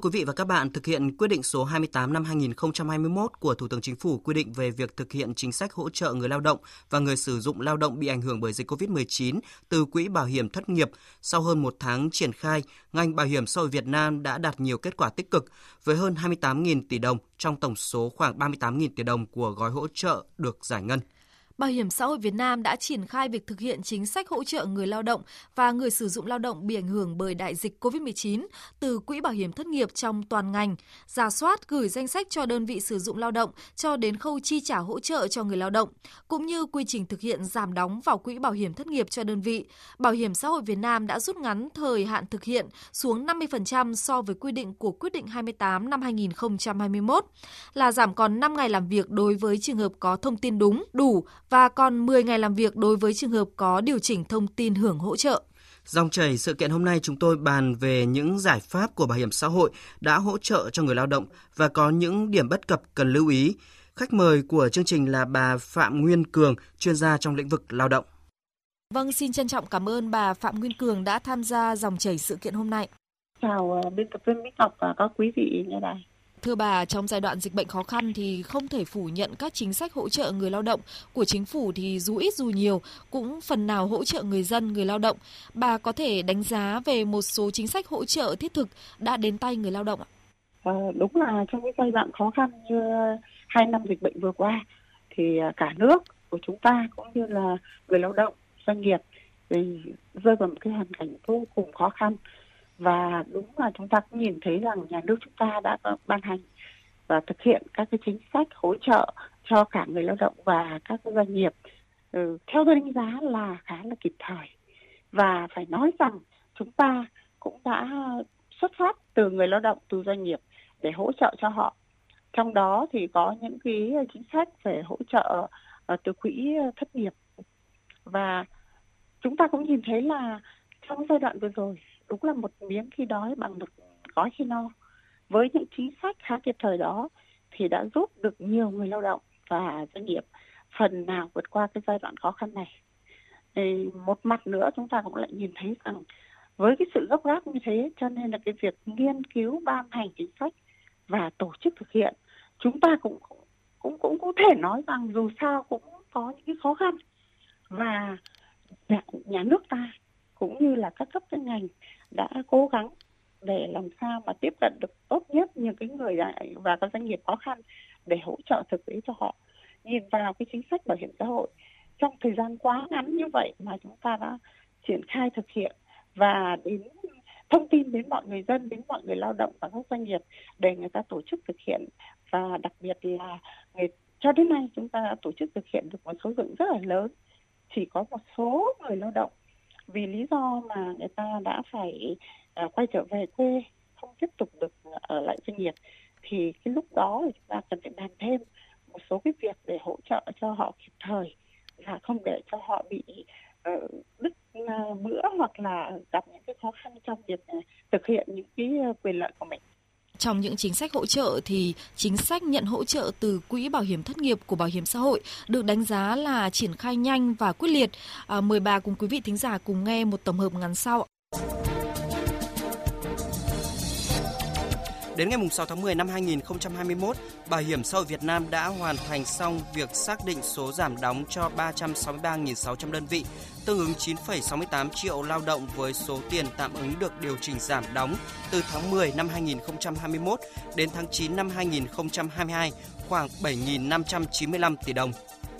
Quý vị và các bạn, thực hiện quyết định số 28 năm 2021 của Thủ tướng Chính phủ quy định về việc thực hiện chính sách hỗ trợ người lao động và người sử dụng lao động bị ảnh hưởng bởi dịch COVID-19 từ Quỹ Bảo hiểm Thất nghiệp, sau hơn một tháng triển khai, ngành Bảo hiểm xã hội Việt Nam đã đạt nhiều kết quả tích cực với hơn 28.000 tỷ đồng trong tổng số khoảng 38.000 tỷ đồng của gói hỗ trợ được giải ngân. Bảo hiểm xã hội Việt Nam đã triển khai việc thực hiện chính sách hỗ trợ người lao động và người sử dụng lao động bị ảnh hưởng bởi đại dịch COVID-19 từ Quỹ Bảo hiểm thất nghiệp trong toàn ngành, giả soát gửi danh sách cho đơn vị sử dụng lao động cho đến khâu chi trả hỗ trợ cho người lao động, cũng như quy trình thực hiện giảm đóng vào Quỹ Bảo hiểm thất nghiệp cho đơn vị. Bảo hiểm xã hội Việt Nam đã rút ngắn thời hạn thực hiện xuống 50% so với quy định của quyết định 28 năm 2021, là giảm còn 5 ngày làm việc đối với trường hợp có thông tin đúng, đủ và còn 10 ngày làm việc đối với trường hợp có điều chỉnh thông tin hưởng hỗ trợ. Dòng chảy sự kiện hôm nay chúng tôi bàn về những giải pháp của bảo hiểm xã hội đã hỗ trợ cho người lao động và có những điểm bất cập cần lưu ý. Khách mời của chương trình là bà Phạm Nguyên Cường, chuyên gia trong lĩnh vực lao động. Vâng, xin trân trọng cảm ơn bà Phạm Nguyên Cường đã tham gia dòng chảy sự kiện hôm nay. Chào ờ, biên tập viên Mỹ Ngọc và các quý vị nghe đài. Thưa bà, trong giai đoạn dịch bệnh khó khăn thì không thể phủ nhận các chính sách hỗ trợ người lao động của chính phủ thì dù ít dù nhiều cũng phần nào hỗ trợ người dân, người lao động. Bà có thể đánh giá về một số chính sách hỗ trợ thiết thực đã đến tay người lao động ạ? À, đúng là trong cái giai đoạn khó khăn như hai năm dịch bệnh vừa qua thì à, cả nước của chúng ta cũng như là người lao động, doanh nghiệp thì rơi vào một cái hoàn cảnh vô cùng khó khăn và đúng là chúng ta cũng nhìn thấy rằng nhà nước chúng ta đã ờ, ban hành và thực hiện các cái chính sách hỗ trợ cho cả người lao động và các doanh nghiệp. Ừ, theo tôi đánh giá là khá là kịp thời. Và phải nói rằng chúng ta cũng đã xuất phát từ người lao động từ doanh nghiệp để hỗ trợ cho họ. Trong đó thì có những cái chính sách về hỗ trợ ờ, từ quỹ thất nghiệp. Và chúng ta cũng nhìn thấy là trong giai đoạn vừa rồi đúng là một miếng khi đói bằng một gói khi no. Với những chính sách khá kịp thời đó thì đã giúp được nhiều người lao động và doanh nghiệp phần nào vượt qua cái giai đoạn khó khăn này. Thì một mặt nữa chúng ta cũng lại nhìn thấy rằng với cái sự gấp gáp như thế cho nên là cái việc nghiên cứu ban hành chính sách và tổ chức thực hiện chúng ta cũng cũng cũng có thể nói rằng dù sao cũng có những cái khó khăn. Và nhà, nhà nước ta cũng như là các cấp các ngành đã cố gắng để làm sao mà tiếp cận được tốt nhất những cái người và các doanh nghiệp khó khăn để hỗ trợ thực tế cho họ. Nhìn vào cái chính sách bảo hiểm xã hội trong thời gian quá ngắn như vậy mà chúng ta đã triển khai thực hiện và đến thông tin đến mọi người dân đến mọi người lao động và các doanh nghiệp để người ta tổ chức thực hiện. Và đặc biệt là người, cho đến nay chúng ta đã tổ chức thực hiện được một số lượng rất là lớn. Chỉ có một số người lao động vì lý do mà người ta đã phải uh, quay trở về quê không tiếp tục được ở lại doanh nghiệp thì cái lúc đó thì chúng ta cần phải làm thêm một số cái việc để hỗ trợ cho họ kịp thời và không để cho họ bị uh, đứt uh, bữa hoặc là gặp những cái khó khăn trong việc uh, thực hiện những cái ờ, quyền lợi của mình. Trong những chính sách hỗ trợ thì chính sách nhận hỗ trợ từ quỹ bảo hiểm thất nghiệp của bảo hiểm xã hội được đánh giá là triển khai nhanh và quyết liệt. À, mời bà cùng quý vị thính giả cùng nghe một tổng hợp ngắn sau. Đến ngày 6 tháng 10 năm 2021, Bảo hiểm xã hội Việt Nam đã hoàn thành xong việc xác định số giảm đóng cho 363.600 đơn vị, tương ứng 9,68 triệu lao động với số tiền tạm ứng được điều chỉnh giảm đóng từ tháng 10 năm 2021 đến tháng 9 năm 2022, khoảng 7.595 tỷ đồng.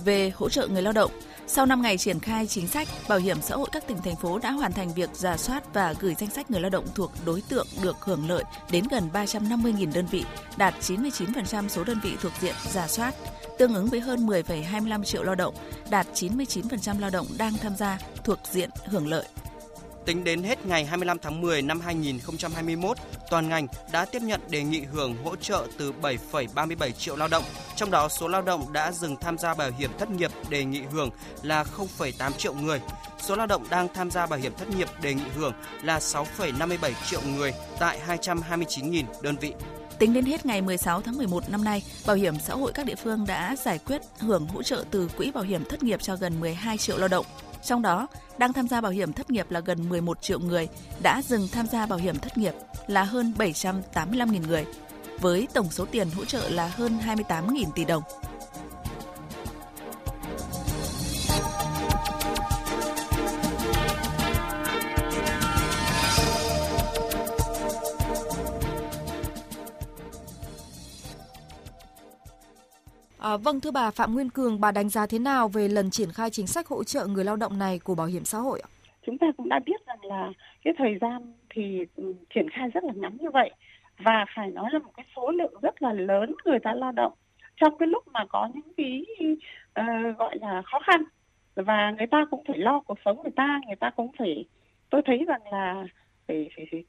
Về hỗ trợ người lao động, sau 5 ngày triển khai chính sách, Bảo hiểm xã hội các tỉnh thành phố đã hoàn thành việc giả soát và gửi danh sách người lao động thuộc đối tượng được hưởng lợi đến gần 350.000 đơn vị, đạt 99% số đơn vị thuộc diện giả soát, tương ứng với hơn 10,25 triệu lao động, đạt 99% lao động đang tham gia thuộc diện hưởng lợi. Tính đến hết ngày 25 tháng 10 năm 2021, toàn ngành đã tiếp nhận đề nghị hưởng hỗ trợ từ 7,37 triệu lao động, trong đó số lao động đã dừng tham gia bảo hiểm thất nghiệp đề nghị hưởng là 0,8 triệu người. Số lao động đang tham gia bảo hiểm thất nghiệp đề nghị hưởng là 6,57 triệu người tại 229.000 đơn vị. Tính đến hết ngày 16 tháng 11 năm nay, Bảo hiểm xã hội các địa phương đã giải quyết hưởng hỗ trợ từ Quỹ Bảo hiểm thất nghiệp cho gần 12 triệu lao động. Trong đó, đang tham gia bảo hiểm thất nghiệp là gần 11 triệu người, đã dừng tham gia bảo hiểm thất nghiệp là hơn 785.000 người, với tổng số tiền hỗ trợ là hơn 28.000 tỷ đồng. À, vâng thưa bà Phạm Nguyên Cường, bà đánh giá thế nào về lần triển khai chính sách hỗ trợ người lao động này của Bảo hiểm xã hội ạ? Chúng ta cũng đã biết rằng là cái thời gian thì ừ, triển khai rất là ngắn như vậy và phải nói là một cái số lượng rất là lớn người ta lao động trong cái lúc mà có những cái uh, gọi là khó khăn và người ta cũng phải lo cuộc sống người ta người ta cũng phải tôi thấy rằng là phải phải, phải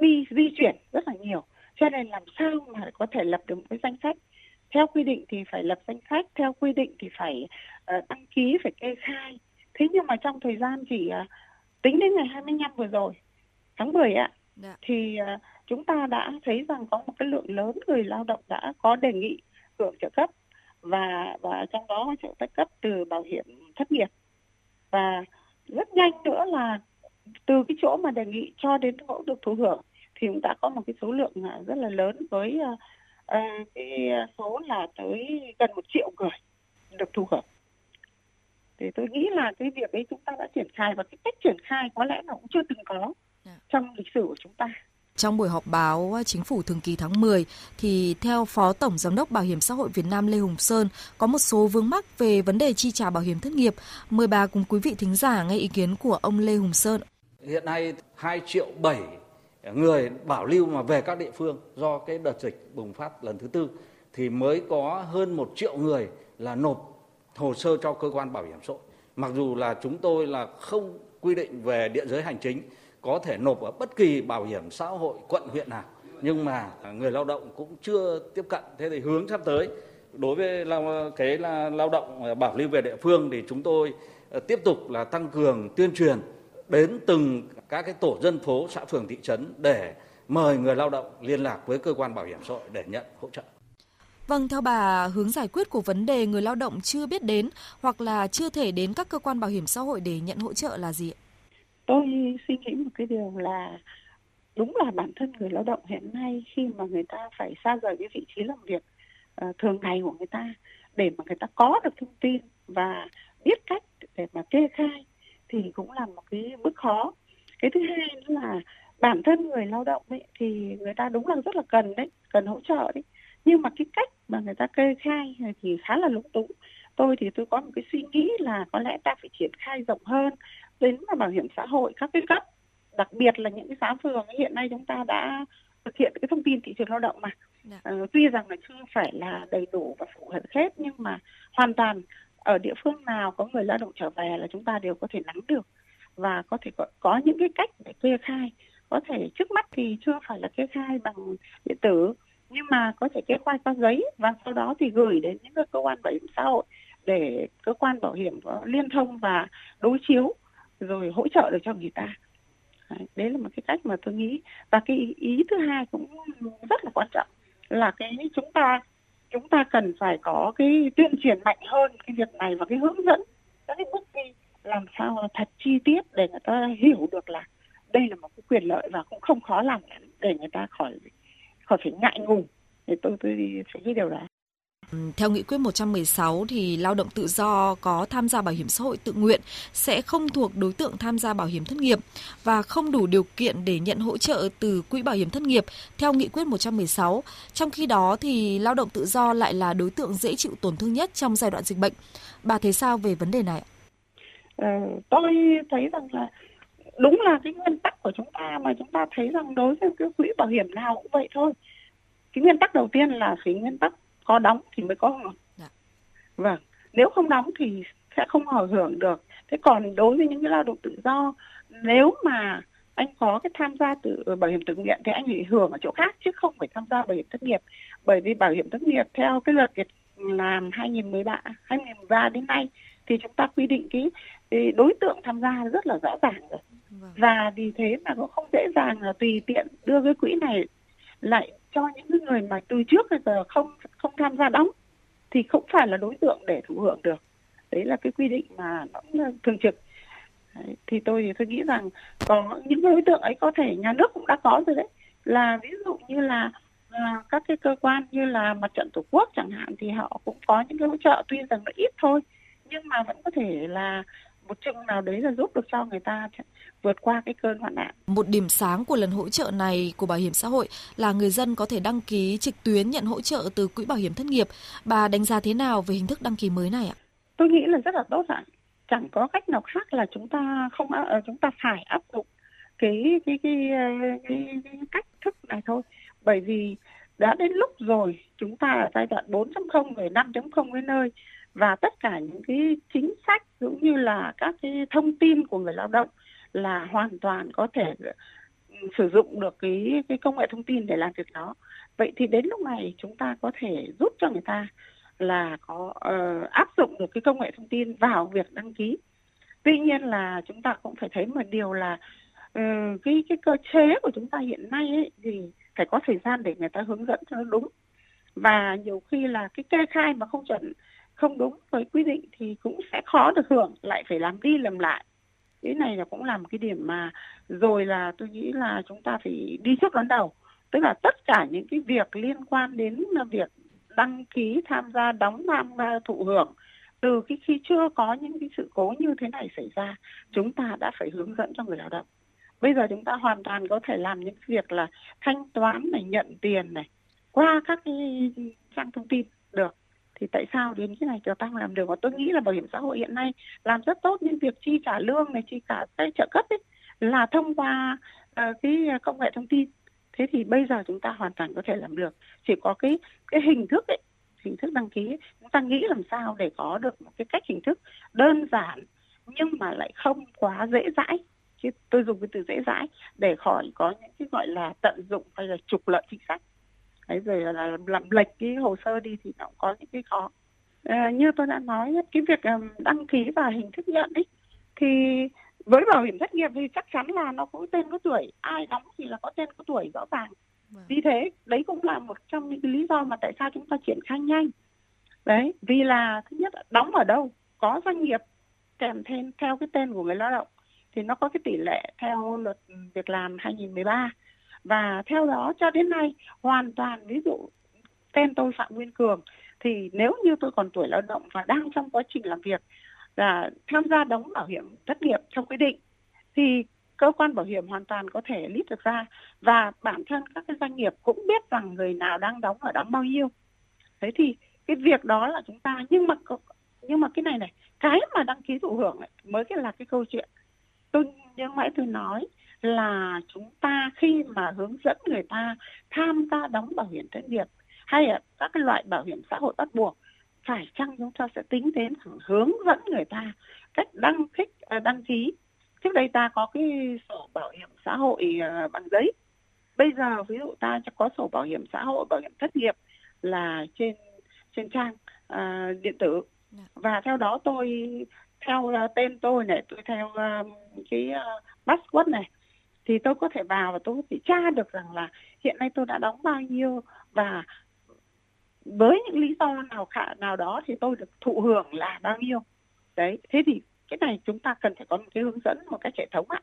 đi di chuyển rất là nhiều cho nên làm sao mà có thể lập được một cái danh sách theo quy định thì phải lập danh sách theo quy định thì phải uh, đăng ký phải kê khai thế nhưng mà trong thời gian chỉ uh, tính đến ngày 25 vừa rồi tháng 10 ạ dạ. thì uh, chúng ta đã thấy rằng có một cái lượng lớn người lao động đã có đề nghị hưởng trợ cấp và và trong đó trợ cấp từ bảo hiểm thất nghiệp và rất nhanh nữa là từ cái chỗ mà đề nghị cho đến chỗ được thụ hưởng thì cũng đã có một cái số lượng rất là lớn với cái số là tới gần một triệu người được thu hưởng thì tôi nghĩ là cái việc ấy chúng ta đã triển khai và cái cách triển khai có lẽ là cũng chưa từng có dạ. trong lịch sử của chúng ta. Trong buổi họp báo chính phủ thường kỳ tháng 10 thì theo Phó Tổng Giám đốc Bảo hiểm xã hội Việt Nam Lê Hùng Sơn có một số vướng mắc về vấn đề chi trả bảo hiểm thất nghiệp. Mời bà cùng quý vị thính giả nghe ý kiến của ông Lê Hùng Sơn. Hiện nay 2 triệu 7 người bảo lưu mà về các địa phương do cái đợt dịch bùng phát lần thứ tư thì mới có hơn một triệu người là nộp hồ sơ cho cơ quan bảo hiểm xã hội. Mặc dù là chúng tôi là không quy định về địa giới hành chính, có thể nộp ở bất kỳ bảo hiểm xã hội quận, huyện nào, nhưng mà người lao động cũng chưa tiếp cận thế thì hướng sắp tới, đối với cái là lao động bảo lưu về địa phương thì chúng tôi ờ, tiếp tục là tăng cường tuyên truyền đến từng các cái tổ dân phố, xã phường, thị trấn để mời người lao động liên lạc với cơ quan bảo hiểm xã hội để nhận hỗ trợ. Vâng, theo bà, hướng giải quyết của vấn đề người lao động chưa biết đến hoặc là chưa thể đến các cơ quan bảo hiểm xã hội để nhận hỗ trợ là gì? Tôi suy nghĩ một cái điều là đúng là bản thân người lao động hiện nay khi mà người ta phải xa rời cái vị trí làm việc uh, thường ngày của người ta để mà người ta có được thông tin và biết cách để mà kê khai thì cũng là một cái bước khó. Cái thứ hai nữa là bản thân người lao động ấy thì người ta đúng là rất là cần đấy cần hỗ trợ đấy. Nhưng mà cái cách mà người ta kê khai thì khá là lúng túng. Tôi thì tôi có một cái suy nghĩ là có lẽ ta phải triển khai rộng hơn đến mà bảo hiểm xã hội các cái cấp. Đặc biệt là những cái xã phường hiện nay chúng ta đã thực hiện cái thông tin thị trường lao động mà. Ờ, tuy rằng là chưa phải là đầy đủ và phù hợp hết nhưng mà hoàn toàn ở địa phương nào có người lao động trở về là chúng ta đều có thể nắm được và có thể có, có những cái cách để kê khai. Có thể trước mắt thì chưa phải là kê khai bằng điện tử nhưng mà có thể kê khai qua giấy và sau đó thì gửi đến những cơ quan bảo hiểm xã hội để cơ quan bảo hiểm có liên thông và đối chiếu rồi hỗ trợ được cho người ta. Đấy, là một cái cách mà tôi nghĩ. Và cái ý, ý thứ hai cũng rất là quan trọng là cái chúng ta chúng ta cần phải có cái tuyên truyền mạnh hơn cái việc này và cái hướng dẫn, các cái bước đi làm sao thật chi tiết để người ta hiểu được là đây là một cái quyền lợi và cũng không khó làm để người ta khỏi khỏi phải ngại ngùng. Thì tôi tôi phải nghĩ điều đó theo nghị quyết 116 thì lao động tự do có tham gia bảo hiểm xã hội tự nguyện sẽ không thuộc đối tượng tham gia bảo hiểm thất nghiệp và không đủ điều kiện để nhận hỗ trợ từ quỹ bảo hiểm thất nghiệp theo nghị quyết 116. Trong khi đó thì lao động tự do lại là đối tượng dễ chịu tổn thương nhất trong giai đoạn dịch bệnh. Bà thấy sao về vấn đề này? Ờ, tôi thấy rằng là đúng là cái nguyên tắc của chúng ta mà chúng ta thấy rằng đối với cái quỹ bảo hiểm nào cũng vậy thôi. Cái nguyên tắc đầu tiên là phải nguyên tắc có đóng thì mới có hưởng. Dạ. Vâng, nếu không đóng thì sẽ không hưởng được. Thế còn đối với những cái lao động tự do, nếu mà anh có cái tham gia tự bảo hiểm tự nguyện thì anh phải hưởng ở chỗ khác chứ không phải tham gia bảo hiểm thất nghiệp. Bởi vì bảo hiểm thất nghiệp theo cái luật việc làm 2013 2013 đến nay thì chúng ta quy định cái, cái đối tượng tham gia rất là rõ ràng rồi. Vâng. Và vì thế mà cũng không dễ dàng là tùy tiện đưa cái quỹ này lại cho những người mà từ trước bây giờ không không tham gia đóng thì không phải là đối tượng để thụ hưởng được. Đấy là cái quy định mà nó thường trực. Đấy, thì tôi thì tôi nghĩ rằng có những đối tượng ấy có thể nhà nước cũng đã có rồi đấy. Là ví dụ như là à, các cái cơ quan như là mặt trận tổ quốc chẳng hạn thì họ cũng có những cái hỗ trợ tuy rằng nó ít thôi nhưng mà vẫn có thể là một chừng nào đấy là giúp được cho người ta vượt qua cái cơn hoạn nạn. Một điểm sáng của lần hỗ trợ này của Bảo hiểm xã hội là người dân có thể đăng ký trực tuyến nhận hỗ trợ từ Quỹ Bảo hiểm thất nghiệp. Bà đánh giá thế nào về hình thức đăng ký mới này ạ? Tôi nghĩ là rất là tốt ạ. Chẳng có cách nào khác là chúng ta không ờ, chúng ta phải áp dụng cái cái cái, cái, cái, cách thức này thôi. Bởi vì đã đến lúc rồi chúng ta ở giai đoạn 4.0 rồi 5.0 đến nơi và tất cả những cái chính sách cũng như là các cái thông tin của người lao động là hoàn toàn có thể sử dụng được cái cái công nghệ thông tin để làm việc đó. Vậy thì đến lúc này chúng ta có thể giúp cho người ta là có uh, áp dụng được cái công nghệ thông tin vào việc đăng ký. Tuy nhiên là chúng ta cũng phải thấy một điều là uh, cái cái cơ chế của chúng ta hiện nay ấy, thì phải có thời gian để người ta hướng dẫn cho nó đúng. Và nhiều khi là cái kê khai mà không chuẩn không đúng với quy định thì cũng sẽ khó được hưởng lại phải làm đi làm lại cái này là cũng là một cái điểm mà rồi là tôi nghĩ là chúng ta phải đi trước đón đầu. Tức là tất cả những cái việc liên quan đến việc đăng ký tham gia, đóng tham gia thụ hưởng, từ cái khi chưa có những cái sự cố như thế này xảy ra, chúng ta đã phải hướng dẫn cho người lao động. Bây giờ chúng ta hoàn toàn có thể làm những việc là thanh toán này, nhận tiền này, qua các cái trang thông tin được thì tại sao đến cái này chúng ta không làm được? Và tôi nghĩ là bảo hiểm xã hội hiện nay làm rất tốt nhưng việc chi trả lương này chi trả cái trợ cấp ấy là thông qua uh, cái công nghệ thông tin. Thế thì bây giờ chúng ta hoàn toàn có thể làm được. Chỉ có cái cái hình thức ấy hình thức đăng ký ấy, chúng ta nghĩ làm sao để có được một cái cách hình thức đơn giản nhưng mà lại không quá dễ dãi. Chứ tôi dùng cái từ dễ dãi để khỏi có những cái gọi là tận dụng hay là trục lợi chính sách đấy rồi là làm lệch cái hồ sơ đi thì nó cũng có những cái khó. À, như tôi đã nói cái việc đăng ký và hình thức nhận ấy thì với bảo hiểm thất nghiệp thì chắc chắn là nó có tên có tuổi ai đóng thì là có tên có tuổi rõ ràng. Vâng. vì thế đấy cũng là một trong những cái lý do mà tại sao chúng ta triển khai nhanh. Đấy vì là thứ nhất đóng ở đâu có doanh nghiệp kèm thêm theo cái tên của người lao động thì nó có cái tỷ lệ theo luật việc làm 2013 và theo đó cho đến nay hoàn toàn ví dụ tên tôi Phạm Nguyên Cường thì nếu như tôi còn tuổi lao động và đang trong quá trình làm việc là tham gia đóng bảo hiểm thất nghiệp theo quy định thì cơ quan bảo hiểm hoàn toàn có thể lít được ra. Và bản thân các cái doanh nghiệp cũng biết rằng người nào đang đóng và đóng bao nhiêu. Thế thì cái việc đó là chúng ta nhưng mà nhưng mà cái này này cái mà đăng ký thụ hưởng ấy, mới cái là cái câu chuyện. Tôi nhưng mãi tôi nói là chúng ta khi mà hướng dẫn người ta tham gia đóng bảo hiểm thất nghiệp hay là các cái loại bảo hiểm xã hội bắt buộc phải chăng chúng ta sẽ tính đến hướng dẫn người ta cách đăng ký à, đăng ký? Trước đây ta có cái sổ bảo hiểm xã hội à, bằng giấy. Bây giờ ví dụ ta có sổ bảo hiểm xã hội bảo hiểm thất nghiệp là trên trên trang uh, điện tử. Dạ. và theo đó tôi theo uh, tên tôi này tôi theo uh, cái uh, password này thì tôi có thể vào và tôi có thể tra được rằng là hiện nay tôi đã đóng bao nhiêu và với những lý do nào khả nào đó thì tôi được thụ hưởng là bao nhiêu đấy thế thì cái này chúng ta cần phải có một cái hướng dẫn một cách hệ thống ạ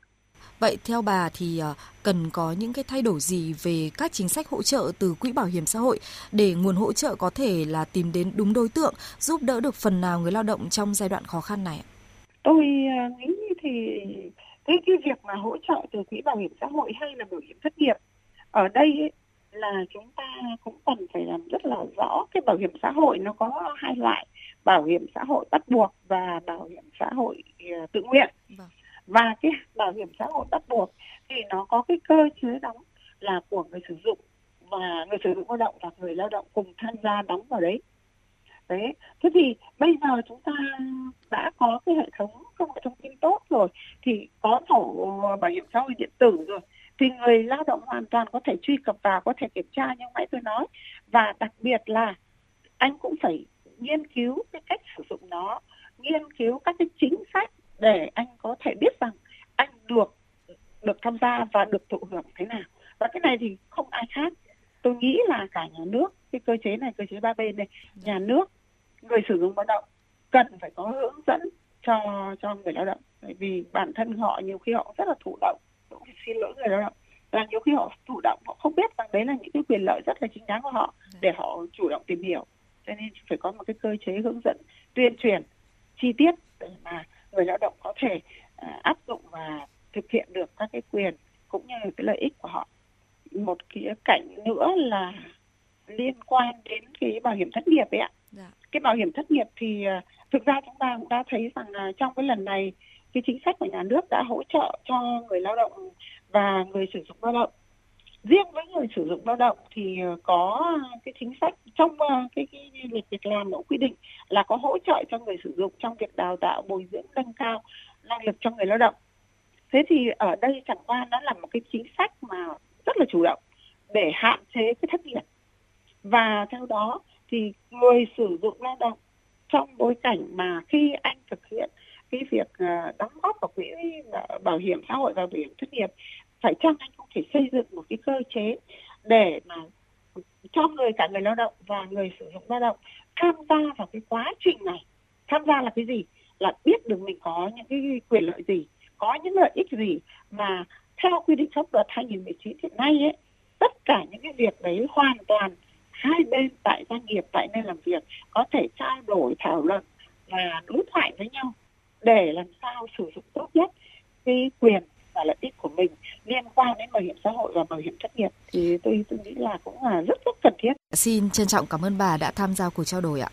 Vậy theo bà thì ờ, cần có những cái thay đổi gì về các chính sách hỗ trợ từ quỹ bảo hiểm xã hội để nguồn hỗ trợ có thể là tìm đến đúng đối tượng, giúp đỡ được phần nào người lao động trong giai đoạn khó khăn này? Tôi ờ, nghĩ thì cái cái việc mà hỗ trợ từ quỹ bảo hiểm xã hội hay là bảo hiểm thất nghiệp ở đây ấy, là chúng ta cũng cần phải làm rất là rõ cái bảo hiểm xã hội nó có hai loại bảo hiểm xã hội bắt buộc và bảo hiểm xã hội uh, tự nguyện vâng. và cái bảo hiểm xã hội bắt buộc thì nó có cái cơ chế đóng là của người sử dụng và người sử dụng lao động và người lao động cùng tham gia đóng vào đấy tế. Thế thì bây giờ chúng ta đã có cái hệ thống công nghệ thông tin tốt rồi, thì có sổ bảo hiểm xã hội điện tử rồi, thì người lao động hoàn toàn có thể truy cập vào, có thể kiểm tra như nãy tôi nói. Và đặc biệt là anh cũng phải nghiên cứu cái cách sử dụng nó, nghiên cứu các cái chính sách để anh có thể biết rằng anh được được tham gia và được thụ hưởng thế nào. Và cái này thì không ai khác tôi nghĩ là cả nhà nước cái cơ chế này cơ chế ba bên này nhà nước người sử dụng lao động cần phải có hướng dẫn cho cho người lao động. Bởi vì bản thân họ nhiều khi họ rất là thụ động. Cũng xin lỗi người lao động. Là nhiều khi họ chủ động họ không biết rằng đấy là những cái quyền lợi rất là chính đáng của họ để họ chủ động tìm hiểu. Cho nên phải có một cái cơ chế hướng dẫn tuyên truyền chi tiết để mà người lao động có thể uh, áp dụng và thực hiện được các cái quyền cũng như cái lợi ích của họ một khía cạnh nữa là liên quan đến cái bảo hiểm thất nghiệp ấy ạ. Dạ. cái bảo hiểm thất nghiệp thì uh, thực ra chúng ta cũng đã thấy rằng uh, trong cái lần này cái chính sách của nhà nước đã hỗ trợ cho người lao động và người sử dụng lao động. Riêng với người sử dụng lao động thì ờ, có cái chính sách trong ờ, cái, cái luật việc làm cũng quy định là có hỗ trợ cho người sử dụng trong việc đào tạo bồi dưỡng nâng cao năng lực cho người lao động. Thế thì ở đây chẳng qua nó là một cái chính sách mà rất là chủ động để hạn chế cái thất nghiệp. Và theo đó thì người sử dụng lao động trong bối cảnh mà khi anh thực hiện cái việc à, đóng góp vào quỹ bảo hiểm xã hội và bảo hiểm thất nghiệp, phải chăng anh cũng phải xây dựng một cái cơ chế để mà cho người, cả người lao động và người sử dụng lao động tham gia vào cái quá trình này? Tham gia là cái gì? Là biết được mình có những cái quyền lợi gì, có những lợi ích gì mà theo quy định pháp luật 2019 hiện nay ấy, tất cả những cái việc đấy hoàn toàn hai bên tại doanh nghiệp, tại nơi làm việc có thể trao đổi, thảo luận và đối thoại với nhau để làm sao sử dụng tốt nhất cái quyền và lợi ích của mình liên quan đến bảo hiểm xã hội và bảo hiểm thất nghiệp thì tôi tôi nghĩ là cũng là rất rất cần thiết. Xin trân trọng cảm ơn bà đã tham gia cuộc trao đổi ạ.